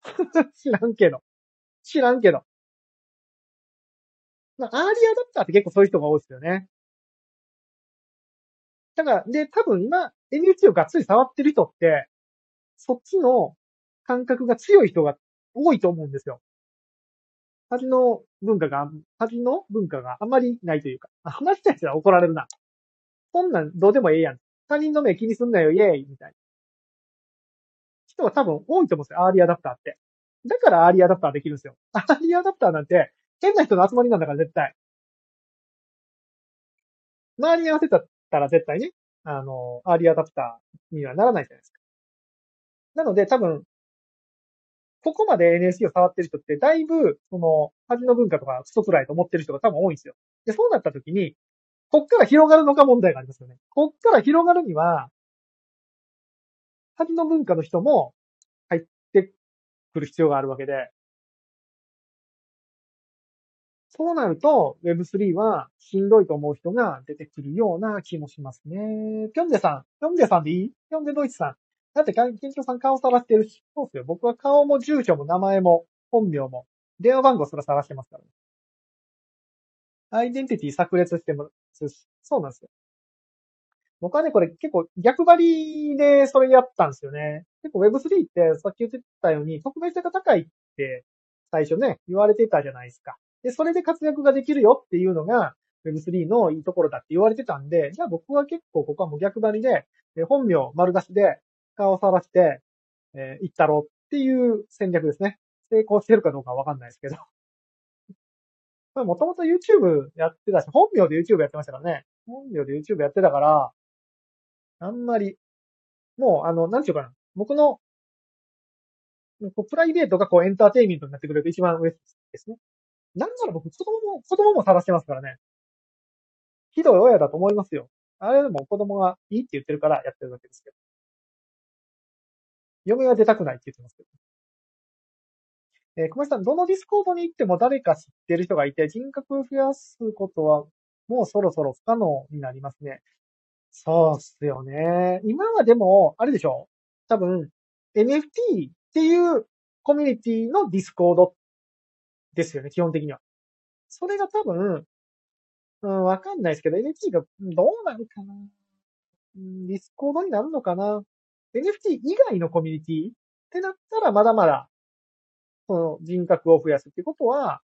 知らんけど。知らんけど。まあ、アーリーアダプターって結構そういう人が多いですよね。だから、で、多分今、NFT をがっつり触ってる人って、そっちの感覚が強い人が多いと思うんですよ。恥の文化が、恥の文化があまりないというか、あまりない人は怒られるな。そんなんどうでもええやん。他人の目気にすんなよ、イェーイみたいな。人は多分多いと思うんですよ、アーリーアダプターって。だからアーリーアダプターできるんですよ。アーリーアダプターなんて、変な人の集まりなんだから絶対。周りに合わせたら絶対ね、あの、アーリーアダプターにはならないじゃないですか。なので多分、ここまで NSC を触ってる人って、だいぶ、その、恥の文化とかクソくらいと思ってる人が多分多いんですよ。で、そうなった時に、こっから広がるのか問題がありますよね。こっから広がるには、恥の文化の人も入ってくる必要があるわけで、そうなると Web3 はしんどいと思う人が出てくるような気もしますね。ぴょんでさん、ぴょんでさんでいいぴょんでドイツさん。だって、研究さん顔さらしてるし、そうですよ。僕は顔も住所も名前も本名も電話番号すら探してますからね。アイデンティティ炸裂しても、そうなんですよ。僕はね、これ結構逆張りでそれやったんですよね。結構 Web3 ってさっき言ってたように特別性が高いって最初ね、言われてたじゃないですか。で、それで活躍ができるよっていうのが Web3 のいいところだって言われてたんで、じゃあ僕は結構ここはもう逆張りで、本名丸出しで顔をさらして、えー、行ったろうっていう戦略ですね。成功してるかどうかはわかんないですけど。もともと YouTube やってたし、本名で YouTube やってましたからね。本名で YouTube やってたから、あんまり、もう、あの、なんていうかな。僕の、プライベートがこうエンターテイメントになってくれる一番上ですね。なんなら僕、子供も、子供も晒してますからね。ひどい親だと思いますよ。あれでも子供がいいって言ってるからやってるわけですけど。嫁は出たくないって言ってますけど。えー、小林さん、どのディスコードに行っても誰か知ってる人がいて、人格を増やすことはもうそろそろ不可能になりますね。そうっすよね。今はでも、あれでしょ多分、NFT っていうコミュニティのディスコードっですよね、基本的には。それが多分、うん、わかんないですけど、NFT がどうなるかな。うんディスコードになるのかな。NFT 以外のコミュニティってなったらまだまだ、その人格を増やすってことは、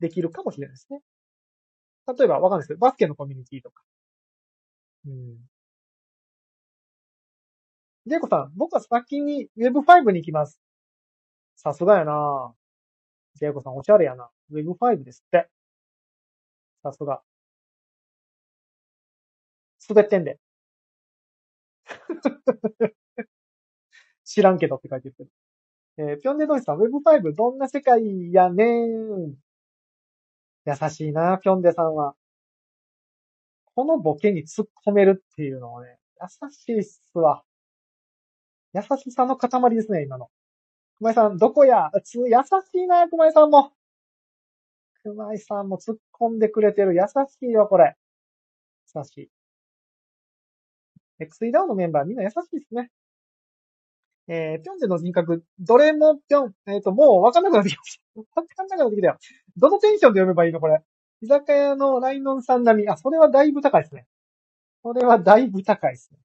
できるかもしれないですね。例えば、わかんないですけど、バスケのコミュニティとか。うん。ジェイコさん、僕は先に Web5 に行きます。さすがやなジェイコさんおしゃれやな。Web5 ですって。さすが。滑ってんで。知らんけどって書いてるけど。えー、ぴょんねどいさん、Web5 どんな世界やねん。優しいな、ぴょんでさんは。このボケに突っ込めるっていうのはね、優しいっすわ。優しさの塊ですね、今の。熊井さん、どこや？つ、優しいな、熊井さんも。熊井さんも突っ込んでくれてる。優しいよ、これ。優しい。XE ダウンのメンバーみんな優しいですね。えー、ピョンジェの人格、どれもピョン、えっ、ー、と、もうわかんなくなってきました。わかんなくなってきたよ。どのテンションで読めばいいのこれ？居酒屋のライノンさん並み。あ、それはだいぶ高いですね。それはだいぶ高いですね。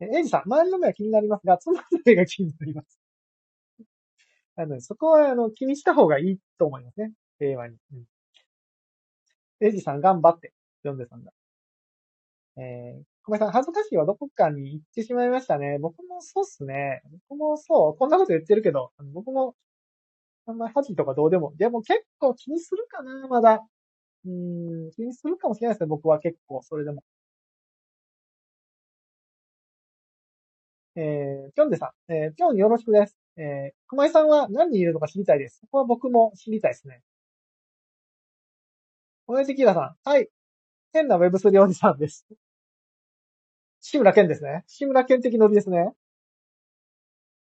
え、エイジさん、周りの目は気になりますが、つまの目が気になります。あの、そこは、あの、気にした方がいいと思いますね。平和に。うん。エイジさん、頑張って。読んでさんだ。えー、小林さん、恥ずかしいはどこかに行ってしまいましたね。僕もそうっすね。僕もそう。こんなこと言ってるけど、僕も、あんまり恥とかどうでも。でも結構気にするかな、まだ。うん、気にするかもしれないですね、僕は結構、それでも。えー、ぴょんでさん、えー、ぴょんよろしくです。えー、熊井さんは何人いるのか知りたいです。ここは僕も知りたいですね。同じキラさん、はい。変な Web3 おじさんです。志村けんですね。志村けん的ノリですね。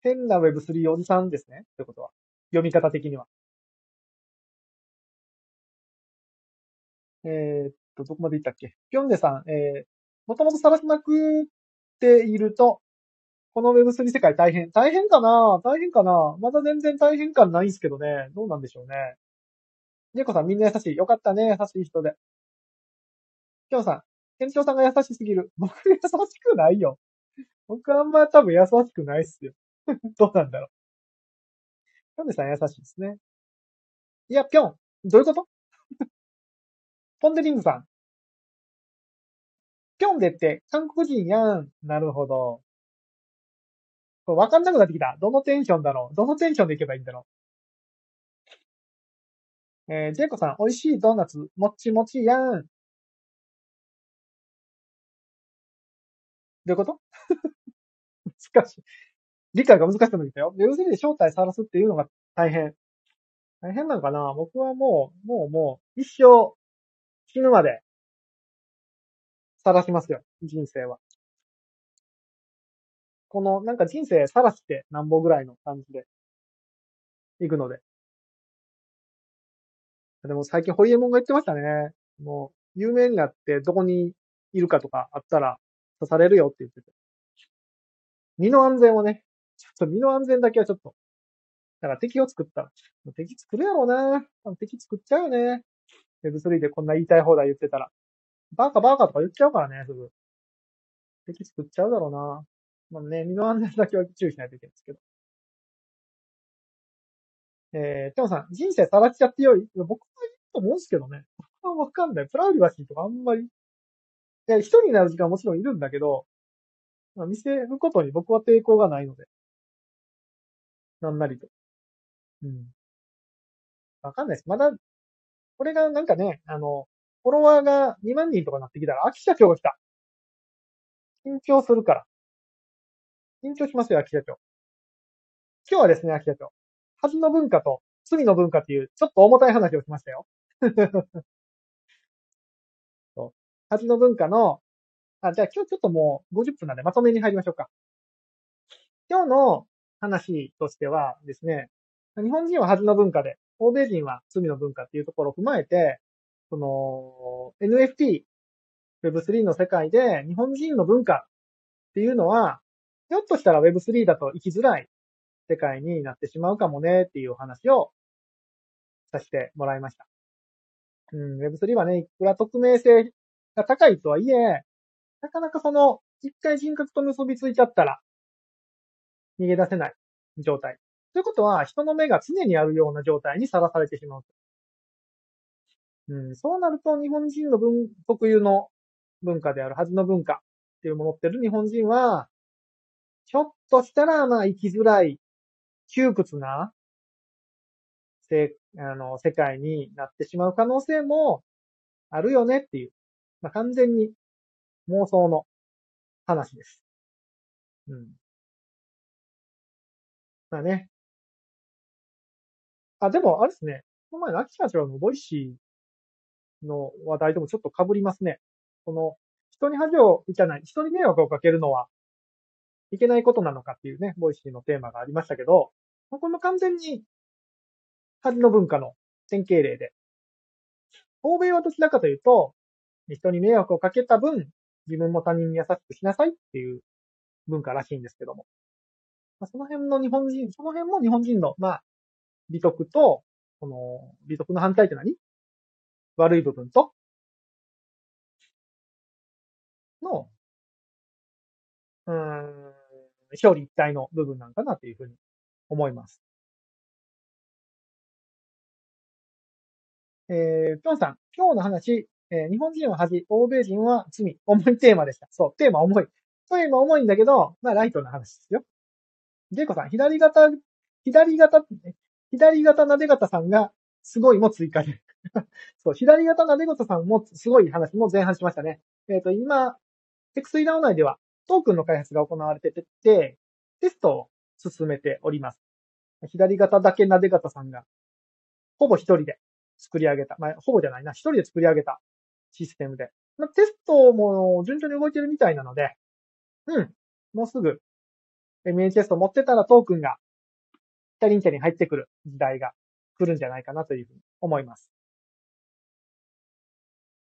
変な Web3 おじさんですね。ということは。読み方的には。えー、っと、どこまで行ったっけ？ぴょんでさん、えー、もともとさらしまくっていると、この Web3 世界大変。大変かな？大変かな？まだ全然大変感ないんすけどね。どうなんでしょうね。ジェコさんみんな優しい。よかったね。優しい人で。きょんさん、店長さんが優しすぎる。僕優しくないよ。僕あんま多分優しくないっすよ。どうなんだろう。ぴょんでさん優しいですね。いや、ぴょん。どういうこと？ポンデリングさん。ぴょんでって韓国人やん。なるほど。わかんなくなってきた。どのテンションだろうどのテンションでいけばいいんだろうえー、ジェイコさん、美味しいドーナツ、もちもちやん。どういうこと？難しい。理解が難しくなってきたよ。要するに正体さらすっていうのが大変。大変なのかな？僕はもう、もうもう、一生、死ぬまで、さらしますよ。人生は。この、なんか人生さらしてなんぼぐらいの感じで、行くので。でも最近ホリエモンが言ってましたね。もう、有名になってどこにいるかとかあったら刺されるよって言ってて。身の安全をね、ちょっと身の安全だけはちょっと。だから敵を作ったら、敵作るやろうな。敵作っちゃうよね。Web3 でこんな言いたい放題言ってたら。バーカバーカとか言っちゃうからね、すぐ。敵作っちゃうだろうな。まあね、身の安全だけは注意しないといけないんですけど。えー、テモさん、人生さらしちゃってよい僕はいいと思うんですけどね。僕はわかんない。プライバシーとかあんまり。いや、一人になる時間はもちろんいるんだけど、まあ、見せることに僕は抵抗がないので。なんなりと。うん。わかんないです。まだ、これがなんかね、あの、フォロワーが2万人とかなってきたら、秋社長が来た。緊張するから。緊張しますよ、秋社長。今日はですね、秋社長。恥の文化と罪の文化っていう、ちょっと重たい話をしましたよ。そう。恥の文化の、あ、じゃあ今日ちょっともう50分なんでまとめに入りましょうか。今日の話としてはですね、日本人は恥の文化で、欧米人は罪の文化っていうところを踏まえて、その、NFT、Web3 の世界で日本人の文化っていうのは、ひょっとしたら Web3 だと生きづらい世界になってしまうかもねっていうお話をさせてもらいました。うん、Web3 はね、いくら匿名性が高いとはいえ、なかなかその、一回人格と結びついちゃったら、逃げ出せない状態。ということは、人の目が常にあるような状態にさらされてしまう。うん、そうなると、日本人の文、特有の文化であるはずの文化っていうものってる日本人は、ひょっとしたら、まあ、生きづらい、窮屈な、せ、あの、世界になってしまう可能性もあるよねっていう、まあ、完全に妄想の話です。うん。まあね。あ、でも、あれですね。この前の秋社長のボイシーの話題ともちょっと被りますね。この、人に恥を、じゃない、人に迷惑をかけるのはいけないことなのかっていうね、ボイシーのテーマがありましたけど、これも完全に、恥の文化の典型例で、欧米はどちらかというと、人に迷惑をかけた分、自分も他人に優しくしなさいっていう文化らしいんですけども。まあ、その辺の日本人、その辺も日本人の、まあ、美徳と、この、美徳の反対って何？悪い部分と、の、うん、表裏一体の部分なんかなというふうに思います。えー、ぴょんさん、今日の話、えー、日本人は恥、欧米人は罪、重いテーマでした。そう、テーマ重い。テーマ重いんだけど、まあ、ライトな話ですよ。ジェイコさん、左肩、左肩、左肩なで方さんが、すごいも追加で。そう、左肩なで方さんもすごい話も前半しましたね。えっ、ー、と、今、テクスイラオ内では、トークンの開発が行われてて、テストを進めております。左肩だけなで方さんが、ほぼ一人で作り上げた。まあ、ほぼじゃないな。一人で作り上げたシステムで。まあ、テストも順調に動いてるみたいなので、うん。もうすぐ MHS を持ってたらトークンが、二人手に入ってくる時代が来るんじゃないかなというふうに思います。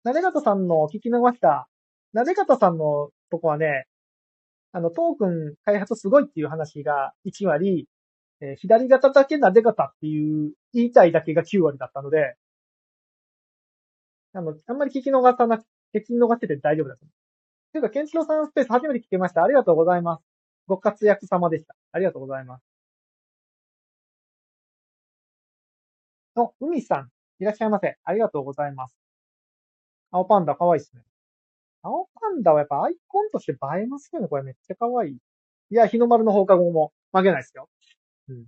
なで方さんの聞き逃した、なで方さんのとこはね、あの、トークン開発すごいっていう話が1割、えー、左肩だけなで方っていう言いたいだけが9割だったので、あの、あんまり聞き逃さなく、聞き逃してて大丈夫だと思う。というか、ケンチロさんスペース初めて聞きました。ありがとうございます。ご活躍様でした。ありがとうございます。お、海さん、いらっしゃいませ。ありがとうございます。青パンダ、かわいいっすね。青パンダはやっぱアイコンとして映えますよね。これめっちゃかわいい。や、日の丸の放課後も負けないですよ。うん。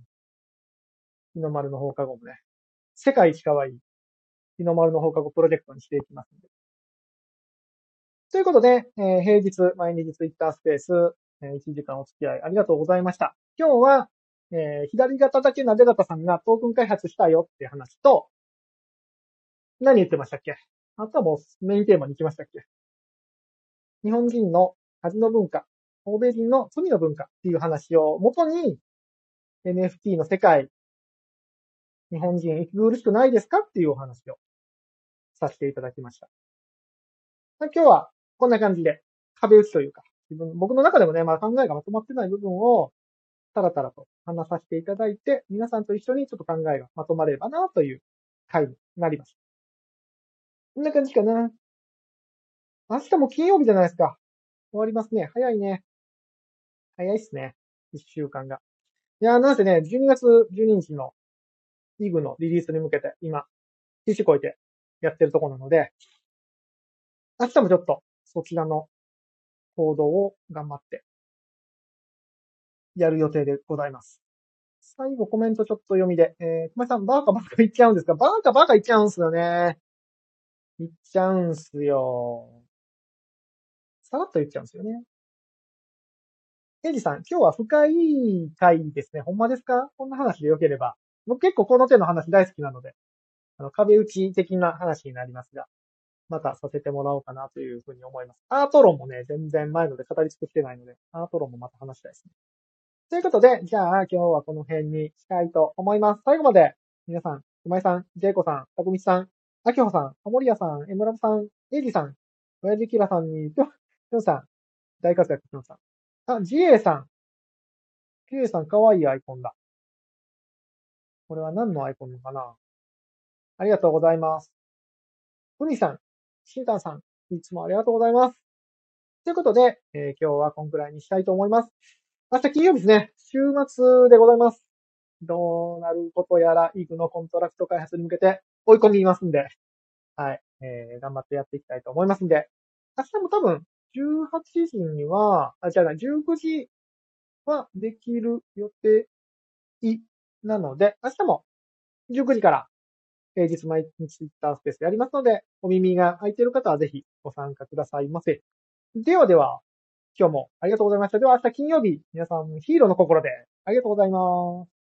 日の丸の放課後もね。世界一かわい。日の丸の放課後プロジェクトにしていきますので。ということで、えー、平日、毎日ツイッタースペース、えー、1時間お付き合いありがとうございました。今日は、えー、左肩だけなで方さんがトークン開発したよっていう話と、何言ってましたっけ？あとはもうメインテーマに行きましたっけ？日本人の恥の文化、欧米人の罪の文化っていう話を元に NFT の世界、日本人息苦しくないですかっていうお話をさせていただきました。今日はこんな感じで壁打ちというか、自分、僕の中でもね、まあ考えがまとまってない部分をタラタラと話させていただいて、皆さんと一緒にちょっと考えがまとまればなという回になります。こんな感じかな。明日も金曜日じゃないですか。終わりますね。早いね。早いっすね。一週間が。いやー、なんせね、12月12日のイグのリリースに向けて今、必死こいてやってるとこなので、明日もちょっとそちらの行動を頑張ってやる予定でございます。最後コメントちょっと読みで、えー、熊井さん、バーカバーカ言っちゃうんですか？バーカバーカ言っちゃうんすよね。言っちゃうんすよ。さらっと言っちゃうんですよね。エイジさん、今日は深い回ですね。ほんまですか？こんな話でよければ。僕結構この手の話大好きなので、あの、壁打ち的な話になりますが、またさせてもらおうかなというふうに思います。アート論もね、全然前ので語り尽くしてないので、アート論もまた話したいですね。ということで、じゃあ今日はこの辺にしたいと思います。最後まで、皆さん、熊井さん、ジェイコさん、たくみさん、あきほさん、はもりやさん、エムラブさん、エイジさん、親父キラさんに、ぴょ、ぴょんさん、大活躍ぴょんさん。あ、ジエイさん。ジエイさん、かわいいアイコンだ。これは何のアイコンかな？ありがとうございます。ふみさん、シータンさん、いつもありがとうございます。ということで、えー、今日はこんくらいにしたいと思います。明日金曜日ですね。週末でございます。どうなることやら、イグのコントラクト開発に向けて追い込みますんで、はい、えー、頑張ってやっていきたいと思いますんで、明日も多分、18時には、あ、じゃあ、19時はできる予定なので、明日も19時から平日毎日ツイッタースペースやりますので、お耳が空いている方はぜひご参加くださいませ。ではでは、今日もありがとうございました。では明日金曜日、皆さんヒーローの心でありがとうございます。